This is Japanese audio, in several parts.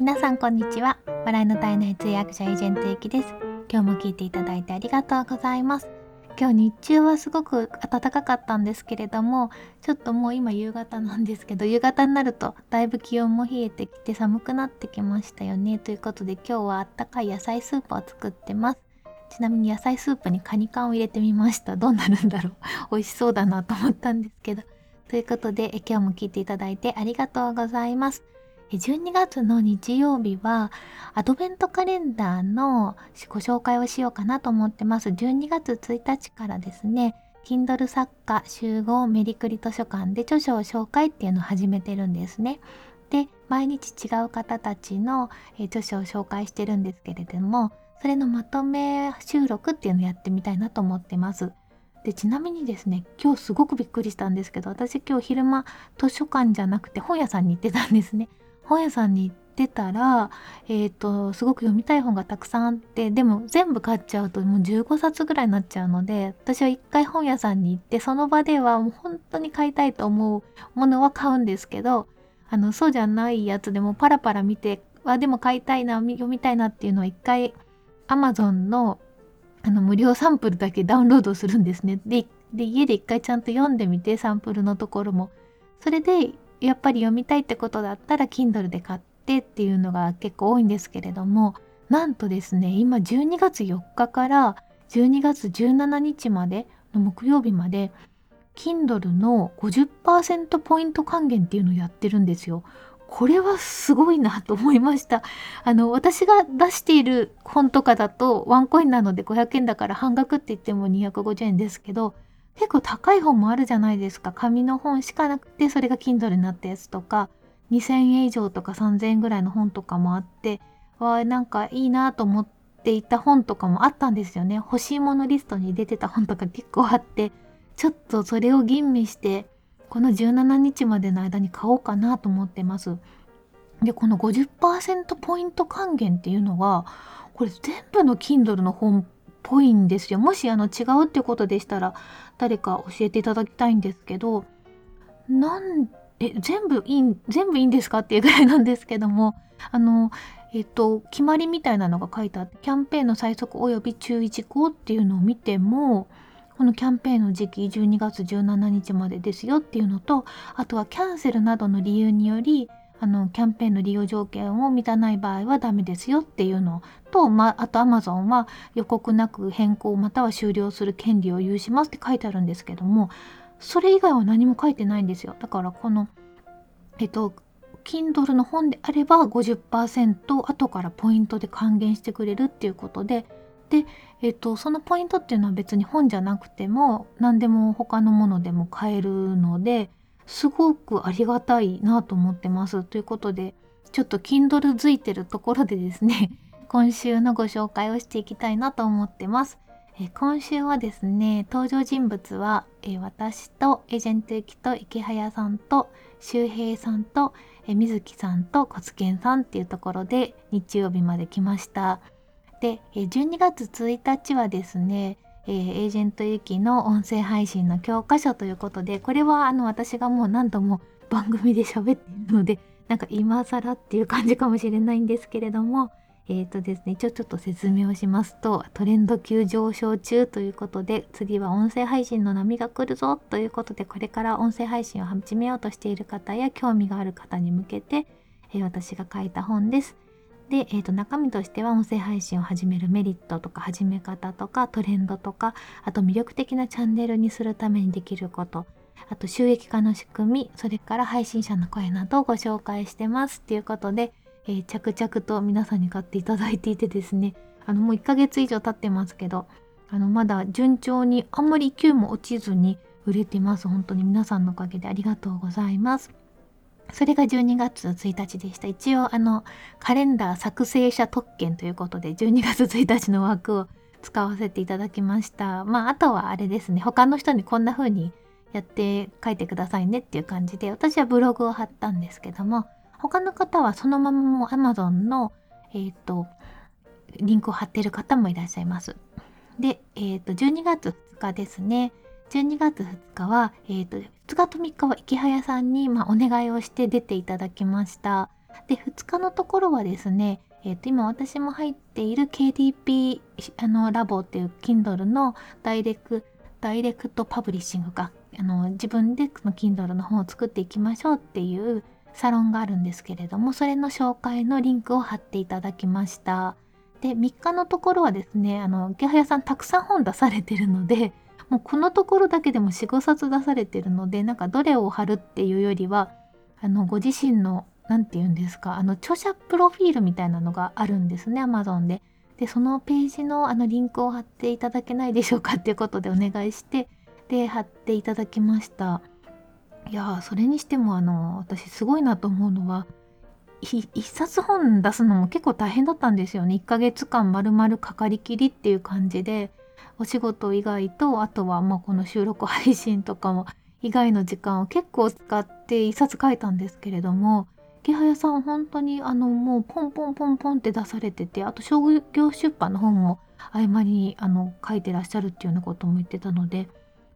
皆さんこんにちは。笑いの体内通訳者エージェントゆきです。今日も聞いていただいてありがとうございます。今日日中はすごく暖かかったんですけれどもちょっともう今夕方なんですけど夕方になるとだいぶ気温も冷えてきて寒くなってきましたよね。ということで今日はあったかい野菜スープを作ってます。ちなみに野菜スープにカニ缶を入れてみました。どうなるんだろう。美味しそうだなと思ったんですけど。ということで今日も聞いていただいてありがとうございます。12月の日曜日はアドベントカレンダーのご紹介をしようかなと思ってます。12月1日からですね、Kindle 作家集合メリクリ図書館で著書を紹介っていうのを始めてるんですね。で、毎日違う方たちの、著書を紹介してるんですけれども、それのまとめ収録っていうのをやってみたいなと思ってます。でちなみにですね今日すごくびっくりしたんですけど私今日昼間図書館じゃなくて本屋さんに行ってたんですね。本屋さんに行ってたら、えーと、すごく読みたい本がたくさんあってでも全部買っちゃうともう15冊ぐらいになっちゃうので私は一回本屋さんに行ってその場ではもう本当に買いたいと思うものは買うんですけどあのそうじゃないやつでもパラパラ見てあでも買いたいな読みたいなっていうのは一回 Amazon のあの無料サンプルだけダウンロードするんですね。で家で一回ちゃんと読んでみてサンプルのところも。それでやっぱり読みたいってことだったら Kindle で買ってっていうのが結構多いんですけれどもなんとですね今12月4日から12月17日までの木曜日まで Kindle の50%ポイント還元っていうのをやってるんですよ。これはすごいなと思いました。あの、私が出している本とかだとワンコインなので500円だから半額って言っても250円ですけど、結構高い本もあるじゃないですか。紙の本しかなくてそれが Kindle になったやつとか。2000円以上とか3000円ぐらいの本とかもあって。わあなんかいいなと思っていた本とかもあったんですよね。欲しいものリストに出てた本とか結構あって。ちょっとそれを吟味してこの17日までの間に買おうかなと思ってます。でこの50%ポイント還元っていうのはこれ全部の Kindle の本っぽいんですよ。もしあの違うってことでしたら誰か教えていただきたいんですけど、なんえ全部いい全部いいんですかっていうぐらいなんですけども、あのえっと決まりみたいなのが書いてあってキャンペーンの最速及び注意事項っていうのを見てもこのキャンペーンの時期12月17日までですよっていうのとあとはキャンセルなどの理由によりあのキャンペーンの利用条件を満たない場合はダメですよっていうのと、まあと Amazon は予告なく変更または終了する権利を有しますって書いてあるんですけどもそれ以外は何も書いてないんですよ。だからこのえっと Kindle の本であれば50%後からポイントで還元してくれるっていうことでで、えっと、そのポイントっていうのは別に本じゃなくても何でも他のものでも買えるのですごくありがたいなと思ってます。ということでちょっと Kindle づいてるところでですね 今週のご紹介をしていきたいなと思ってます。今週はですね登場人物は私とエージェントゆきと池早さんと周平さんと水木さんとコツケンさんっていうところで日曜日まで来ました。で12月1日はですねえー、エージェントユキの音声配信の教科書ということでこれはあの私がもう何度も番組で喋っているのでなんか今更っていう感じかもしれないんですけれども えーとですね、一応ちょっと説明をしますとトレンド急上昇中ということで次は音声配信の波が来るぞということでこれから音声配信を始めようとしている方や興味がある方に向けて、えー、私が書いた本です。で、えー、と中身としては音声配信を始めるメリットとか始め方とかトレンドとかあと魅力的なチャンネルにするためにできること。あと収益化の仕組みそれから配信者の声などをご紹介してますっていうことで、えー、着々と皆さんに買っていただいていてですね。あのもう1ヶ月以上経ってますけどあのまだ順調にあんまり勢いも落ちずに売れてます。本当に皆さんのおかげでありがとうございます。それが12月1日でした。一応あのカレンダー作成者特権ということで12月1日の枠を使わせていただきました。まああとはあれですね他の人にこんな風にやって書いてくださいねっていう感じで私はブログを貼ったんですけども他の方はそのままも Amazon のえっ、ー、とリンクを貼ってる方もいらっしゃいます。で、えっ、ー、と12月2日ですね。12月2日は、えーと、2日と3日は池早さんに、まあ、お願いをして出ていただきました。で2日のところはですねえー、と今私も入っている KDP あのラボっていう Kindle のダイレクダイレクトパブリッシングかあの自分でその Kindle の本を作っていきましょうっていうサロンがあるんですけれどもそれの紹介のリンクを貼っていただきましたで3日のところはですねあの池早さんたくさん本出されてるのでもうこのところだけでも45冊出されてるのでなんかどれを貼るっていうよりはあのご自身の何て言うんですかあの著者プロフィールみたいなのがあるんですね Amazon で。でそのページのあのリンクを貼っていただけないでしょうかっていうことでお願いしてで貼っていただきました。いやそれにしてもあの私すごいなと思うのは一冊本出すのも結構大変だったんですよね。1ヶ月間まるまるかかりきりっていう感じで。お仕事以外とあとはまあこの収録配信とかも以外の時間を結構使って一冊書いたんですけれども池早さん本当にあのもうポンポンポンポンって出されててあと商業出版の本も合間にあの書いてらっしゃるっていうようなことも言ってたので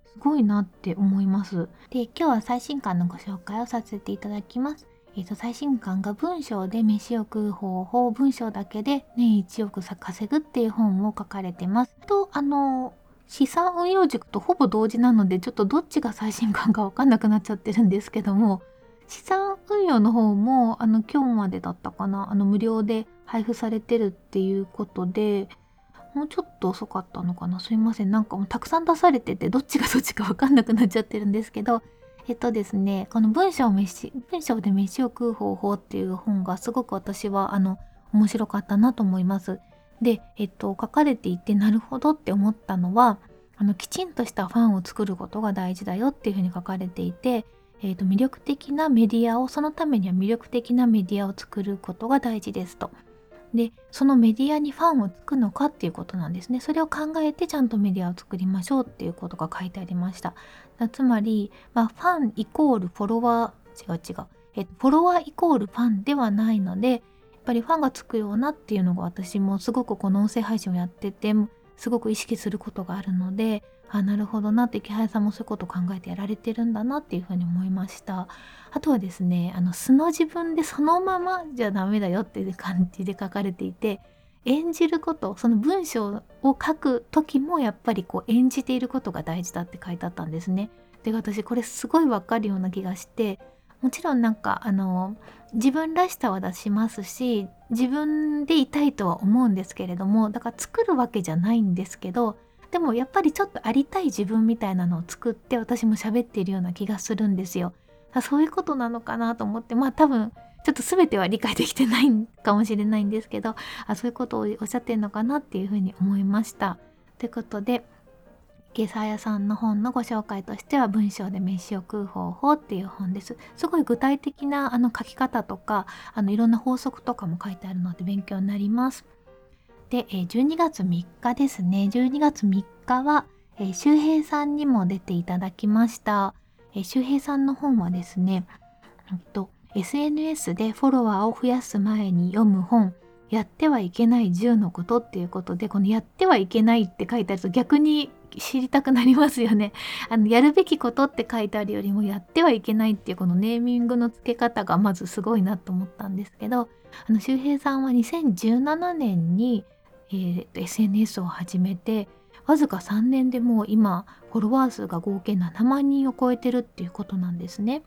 すごいなって思います。で今日は最新刊のご紹介をさせていただきます。えーと、最新刊が文章で飯を食う方法文章だけで年1億稼ぐっていう本を書かれてます。とあの資産運用塾とほぼ同時なのでちょっとどっちが最新刊か分かんなくなっちゃってるんですけども資産運用の方もあの今日までだったかなあの無料で配布されてるっていうことでもうちょっと遅かったのかなすいませんなんかもうたくさん出されててどっちがどっちか分かんなくなっちゃってるんですけどえっとですねこの文章飯文章で飯を食う方法っていう本がすごく私はあの面白かったなと思います。で、えっと、書かれていてなるほどって思ったのはあのきちんとしたファンを作ることが大事だよっていうふうに書かれていてえーと、魅力的なメディアをそのためには魅力的なメディアを作ることが大事ですと。でそのメディアにファンをつくのかっていうことなんですね。それを考えてちゃんとメディアを作りましょうっていうことが書いてありました。つまり、まあ、ファンイコールフォロワー違う違う、え、フォロワーイコールファンではないのでやっぱりファンがつくようなっていうのが私もすごくこの音声配信をやっててすごく意識することがあるのであなるほどなって木原さんもそういうことを考えてやられてるんだなっていうふうに思いました。あとはですねあの素の自分でそのままじゃダメだよっていう感じで書かれていて演じることその文章を書く時もやっぱりこう演じていることが大事だって書いてあったんですね。で私これすごいわかるような気がしてもちろんなんかあの自分らしさは出しますし自分でいたいとは思うんですけれどもだから作るわけじゃないんですけどでもやっぱりちょっとありたい自分みたいなのを作って私も喋っているような気がするんですよ。そういうことなのかなと思ってまあ多分ちょっと全ては理解できてないかもしれないんですけどあそういうことをおっしゃってるのかなっていうふうに思いました。ということで池澤屋さんの本のご紹介としては文章で飯を食う方法っていう本です。すごい具体的なあの書き方とかあのいろんな法則とかも書いてあるので勉強になります。で、え12月3日ですね。12月3日は、え周平さんにも出ていただきました。え周平さんの本はですね、と SNS でフォロワーを増やす前に読む本、やってはいけない10のことっていうことで、このやってはいけないって書いてあると逆に知りたくなりますよね。あのやるべきことって書いてあるよりもやってはいけないっていうこのネーミングの付け方がまずすごいなと思ったんですけどあの周平さんは2017年にえー、SNS を始めてわずか3年でもう今フォロワー数が合計7万人を超えてるっていうことなんですね。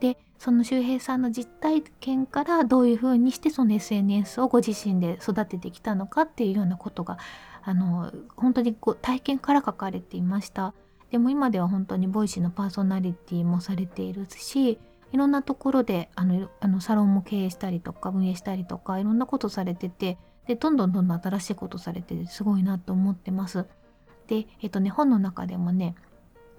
でその周平さんの実体験からどういうふうにしてその SNS をご自身で育ててきたのかっていうようなことがあの本当にこう体験から書かれていました。でも今では本当にボイシーのパーソナリティもされているしいろんなところであのあのサロンも経営したりとか運営したりとかいろんなことされててでどんどんどんどん新しいことされててすごいなと思ってます。でえっとね本の中でもね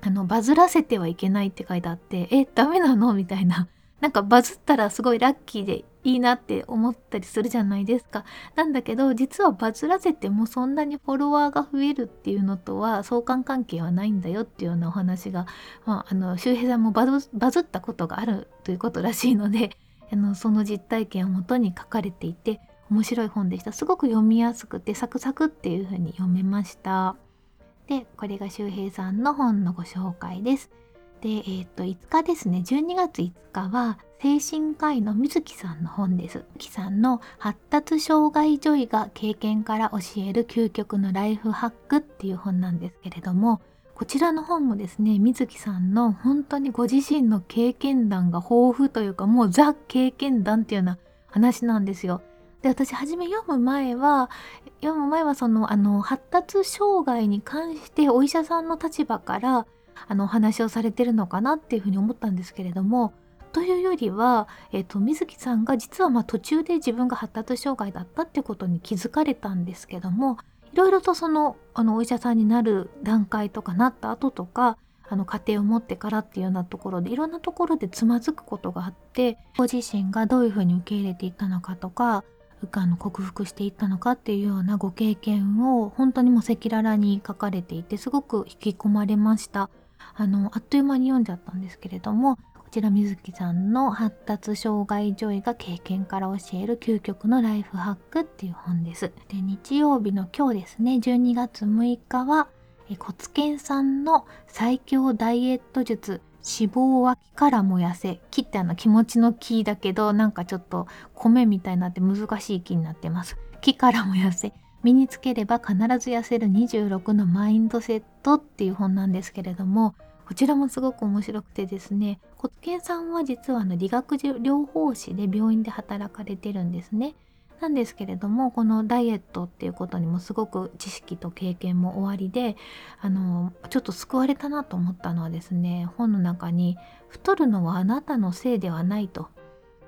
あのバズらせてはいけないって書いてあってえダメなの？みたいななんかバズったらすごいラッキーでいいなって思ったりするじゃないですか。なんだけど実はバズらせてもそんなにフォロワーが増えるっていうのとは相関関係はないんだよっていうようなお話が、まあ、あの周平さんもバズったことがあるということらしいので あのその実体験をもとに書かれていて面白い本でした。すごく読みやすくてサクサクっていう風に読めました。で、これが周平さんの本のご紹介です。で、えっ、ー、と、5日ですね、12月5日は精神科医の水木さんの本です。木さんの発達障害女医が経験から教える究極のライフハックっていう本なんですけれども、こちらの本もですね、水木さんの本当にご自身の経験談が豊富というか、もうザ経験談っていうような話なんですよ。で、私初め読む前は、読む前はその、あの、発達障害に関してお医者さんの立場から、あの、お話をされてるのかなっていうふうに思ったんですけれども、というよりは、えっと、水木さんが実はま途中で自分が発達障害だったってことに気づかれたんですけどもいろいろとそのあのお医者さんになる段階とかなった後とかあの家庭を持ってからっていうようなところでいろんなところでつまずくことがあってご自身がどういうふうに受け入れていったのかとかあの克服していったのかっていうようなご経験を本当にもう赤裸々に書かれていてすごく引き込まれました。あのあっという間に読んじゃったんですけれどもこちら水木さんの発達障害女医が経験から教える究極のライフハックっていう本です。で日曜日の今日ですね12月6日は骨研さんの最強ダイエット術脂肪は木から燃やせ木ってあの気持ちの木だけどなんかちょっと米みたいになって難しい木になってます木から燃やせ身につければ必ず痩せる26のマインドセットっていう本なんですけれどもこちらもすごく面白くてですね骨研さんは実はあの理学療法士で病院で働かれてるんですね。なんですけれどもこのダイエットっていうことにもすごく知識と経験もおありであのちょっと救われたなと思ったのはですね本の中に「太るのはあなたのせいではない」と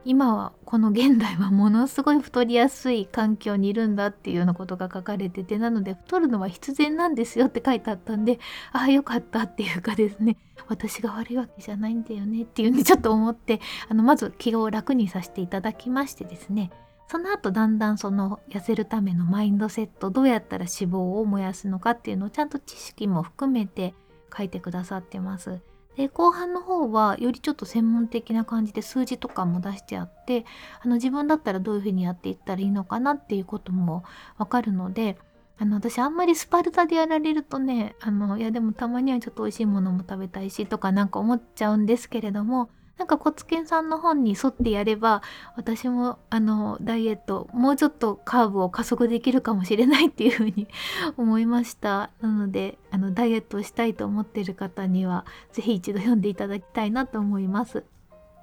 今はこの現代はものすごい太りやすい環境にいるんだっていうようなことが書かれててなので太るのは必然なんですよって書いてあったんでああよかったっていうかですね 私が悪いわけじゃないんだよねっていうふうにちょっと思ってあのまず気を楽にさせていただきましてですねその後だんだんその痩せるためのマインドセットどうやったら脂肪を燃やすのかっていうのをちゃんと知識も含めて書いてくださってます。で後半の方はよりちょっと専門的な感じで数字とかも出してあってあの自分だったらどういうふうにやっていったらいいのかなっていうこともわかるのであの私あんまりスパルタでやられるとねあのいやでもたまにはちょっと美味しいものも食べたいしとかなんか思っちゃうんですけれどもなんかコツケンさんの本に沿ってやれば私もあのダイエットもうちょっとカーブを加速できるかもしれないっていうふうに 思いました。なのであのダイエットしたいと思っている方には是非一度読んでいただきたいなと思います。とい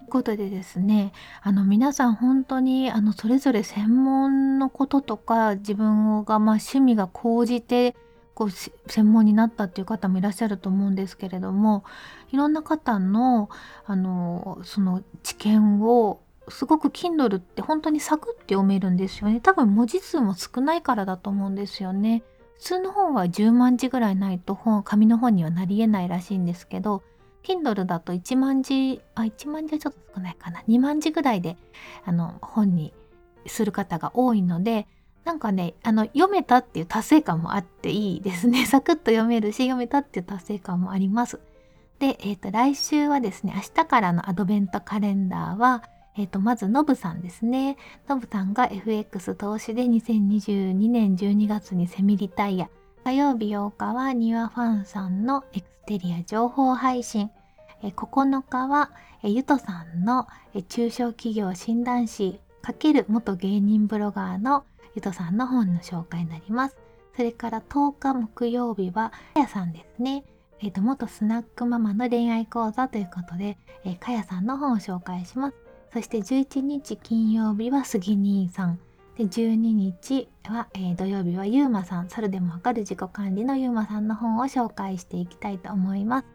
うことでですねあの皆さん本当にあのそれぞれ専門のこととか自分がまあ趣味が高じてこう専門になったっていう方もいらっしゃると思うんですけれどもいろんな方のあのその知見をすごく Kindle って本当にサクッて読めるんですよね。多分文字数も少ないからだと思うんですよね。普通の本は10万字ぐらいないと本紙の本にはなりえないらしいんですけど Kindle だと1万字あ1万字はちょっと少ないかな。2万字ぐらいであの本にする方が多いのでなんかね、あの、読めたっていう達成感もあっていいですね。サクッと読めるし、読めたっていう達成感もあります。で、えっ、ー、と、来週はですね、明日からのアドベントカレンダーは、えっ、ー、と、まず、のぶさんですね。のぶさんが FX 投資で2022年12月にセミリタイヤ。火曜日8日はニュアファンさんのエクステリア情報配信。え9日はえゆとさんのえ中小企業診断士×元芸人ブロガーのゆとさんの本の紹介になります。それから10日木曜日は、かやさんですね。えっ、ー、と、元スナックママの恋愛講座ということで、えー、かやさんの本を紹介します。そして11日金曜日は杉兄さん。で、12日は、えー、土曜日はゆうまさん。猿でもわかる自己管理のゆうまさんの本を紹介していきたいと思います。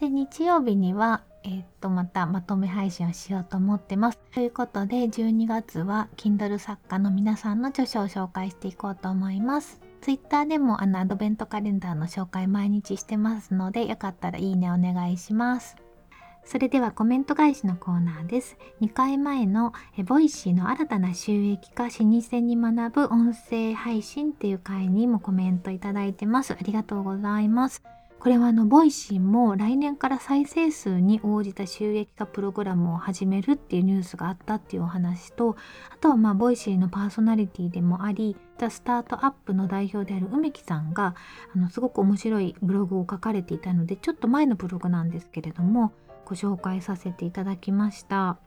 で、日曜日には、えー、っと、またまとめ配信をしようと思ってます。ということで、12月は Kindle 作家の皆さんの著書を紹介していこうと思います。Twitter でもあのアドベントカレンダーの紹介毎日してますので、よかったらいいねお願いします。それではコメント返しのコーナーです。2回前のえボイシーの新たな収益化老舗に学ぶ音声配信っていう回にもコメントいただいてます。ありがとうございます。これはあのボイシーも来年から再生数に応じた収益化プログラムを始めるっていうニュースがあったっていうお話とあとはまあボイシーのパーソナリティでもありザ・スタートアップの代表である梅木さんがあのすごく面白いブログを書かれていたのでちょっと前のブログなんですけれどもご紹介させていただきました。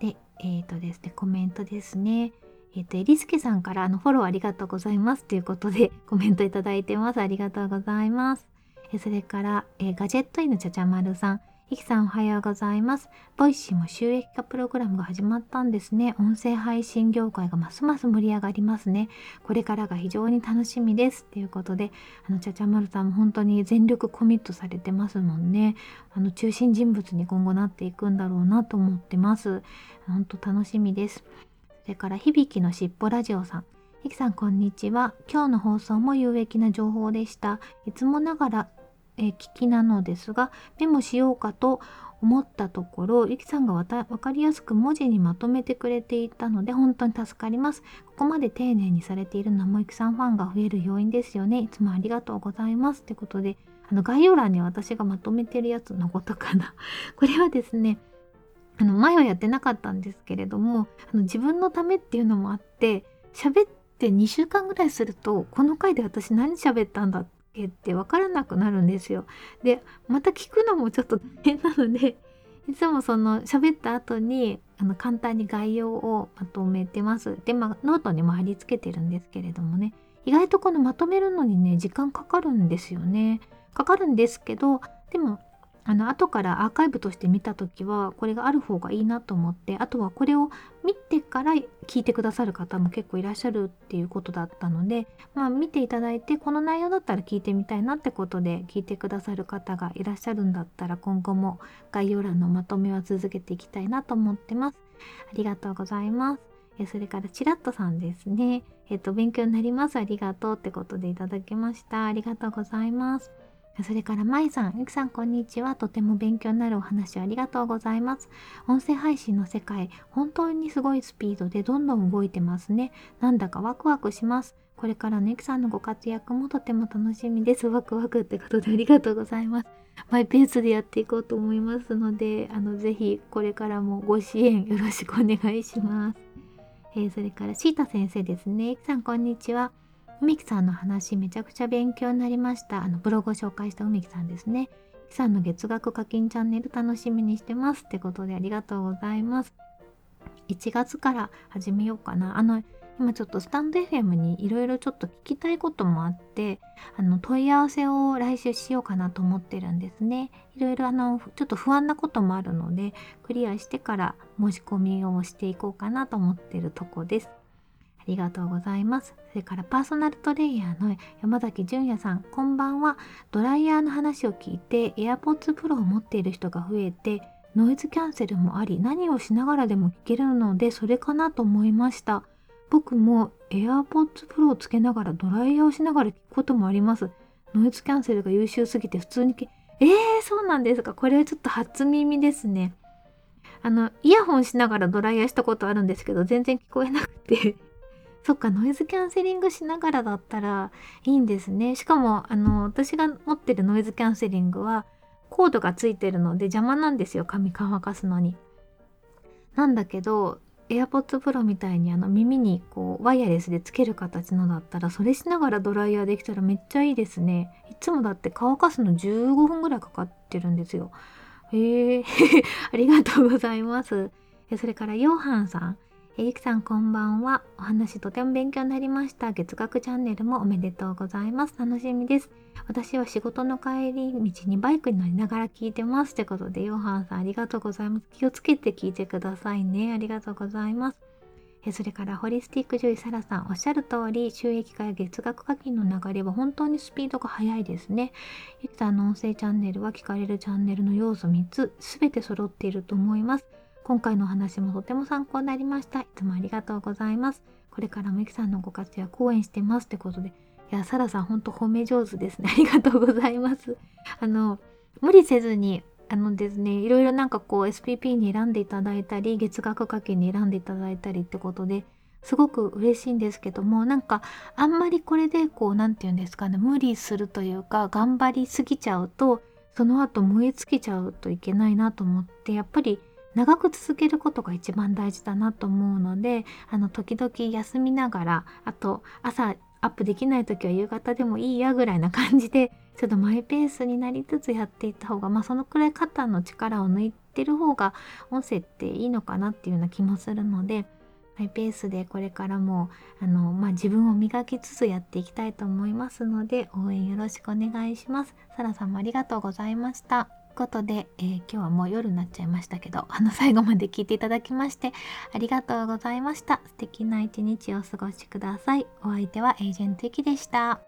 でえっ、ー、とですね、コメントですね。えっ、ー、と、えりすけさんからあのフォローありがとうございますということでコメントいただいてます。ありがとうございます。それから、えガジェットイヌちゃちゃまるさん。いきさんおはようございます。ボイシーも収益化プログラムが始まったんですね。音声配信業界がますます盛り上がりますね。これからが非常に楽しみです。ということで、あの、ちゃちゃまるさんも本当に全力コミットされてますもんね。あの、中心人物に今後なっていくんだろうなと思ってます。本当楽しみです。それから、響きのしっぽラジオさん。いきさんこんにちは。今日の放送も有益な情報でした。いつもながらえー、聞きなのですがメモしようかと思ったところゆきさんがわ分かりやすく文字にまとめてくれていたので本当に助かります。ここまで丁寧にされているのもゆきさんファンが増える要因ですよね。いつもありがとうございます。ってことであの概要欄に私がまとめてるやつのことかな。これはですねあの前はやってなかったんですけれどもあの自分のためっていうのもあって喋って2週間ぐらいするとこの回で私何喋ったんだってけって分からなくなるんですよ。でまた聞くのもちょっと大変なので いつもその喋った後にあの簡単に概要をまとめてます。でまあノートにも貼り付けてるんですけれどもね意外とこのまとめるのにね時間かかるんですよね。かかるんですけどでもあの後からアーカイブとして見た時はこれがある方がいいなと思ってあとはこれを見てから聞いてくださる方も結構いらっしゃるっていうことだったのでまあ見ていただいてこの内容だったら聞いてみたいなってことで聞いてくださる方がいらっしゃるんだったら今後も概要欄のまとめは続けていきたいなと思ってます。ありがとうございます。それからチラッとさんですね。えっと勉強になります。ありがとうってことでいただきました。ありがとうございます。それから、まいさん、ゆきさん、こんにちは。とても勉強になるお話ありがとうございます。音声配信の世界、本当にすごいスピードでどんどん動いてますね。なんだかワクワクします。これからのゆきさんのご活躍もとても楽しみです。ワクワクってことでありがとうございます。マイペースでやっていこうと思いますので、あの、ぜひこれからもご支援よろしくお願いします。えー、それから、シータ先生ですね。ゆきさん、こんにちは。梅木さんの話めちゃくちゃ勉強になりました。あのブログを紹介した梅木さんですね。木さんの月額課金チャンネル楽しみにしてます。ってことでありがとうございます。1月から始めようかな。あの、今ちょっとスタンド FM にいろいろちょっと聞きたいこともあって、あの問い合わせを来週しようかなと思ってるんですね。いろいろあの、ちょっと不安なこともあるので、クリアしてから申し込みをしていこうかなと思ってるとこです。りがとうございます。それからパーソナルトレイヤーの山崎純也さん、こんばんは。ドライヤーの話を聞いて AirPods Pro を持っている人が増えて、ノイズキャンセルもあり、何をしながらでも聞けるので、それかなと思いました。僕も AirPods Pro をつけながらドライヤーをしながら聞くこともあります。ノイズキャンセルが優秀すぎて普通にけ、えー、そうなんですか。これはちょっと初耳ですね。あの、イヤホンしながらドライヤーしたことあるんですけど、全然聞こえなくてそっか、ノイズキャンセリングしながらだったらいいんですね。しかも、あの、私が持ってるノイズキャンセリングは、コードがついてるので邪魔なんですよ、髪乾かすのに。なんだけど、AirPods Pro みたいにあの耳にこうワイヤレスでつける形のだったらそれしながらドライヤーできたらめっちゃいいですね。いつもだって乾かすの15分ぐらいかかってるんですよ。へえ ありがとうございます。それからヨハンさん。えゆきさんこんばんは。お話とても勉強になりました。月額チャンネルもおめでとうございます。楽しみです。私は仕事の帰り道にバイクに乗りながら聞いてます。ってことで、ヨハンさんありがとうございます。気をつけて聞いてくださいね。ありがとうございます。えそれからホリスティック獣医サラさんおっしゃる通り収益化や月額課金の流れは本当にスピードが速いですね。ゆきさんの音声チャンネルは聞かれるチャンネルの要素3つ全て揃っていると思います。今回のお話もとても参考になりました。いつもありがとうございます。これからもゆきさんのご活躍応援してますってことで。いや、サラさんほんと褒め上手ですね。ありがとうございます。あの、無理せずに、あのですね、いろいろなんかこう SPP に選んでいただいたり、月額課金に選んでいただいたりってことで、すごく嬉しいんですけどもなんかあんまりこれでこう何て言うんですかね無理するというか頑張りすぎちゃうとその後燃え尽きちゃうといけないなと思ってやっぱり長く続けることが一番大事だなと思うのであの時々休みながらあと朝アップできない時は夕方でもいいやぐらいな感じで ちょっとマイペースになりつつやっていった方がまあそのくらい肩の力を抜いてる方が音声っていいのかなっていうような気もするのでマイペースでこれからもあの、まあ、自分を磨きつつやっていきたいと思いますので応援よろしくお願いします。サラさんもありがとうございました。ことで、えー、今日はもう夜になっちゃいましたけどあの最後まで聞いていただきましてありがとうございました。素敵な一日をお過ごしください。お相手はエージェントゆきでした。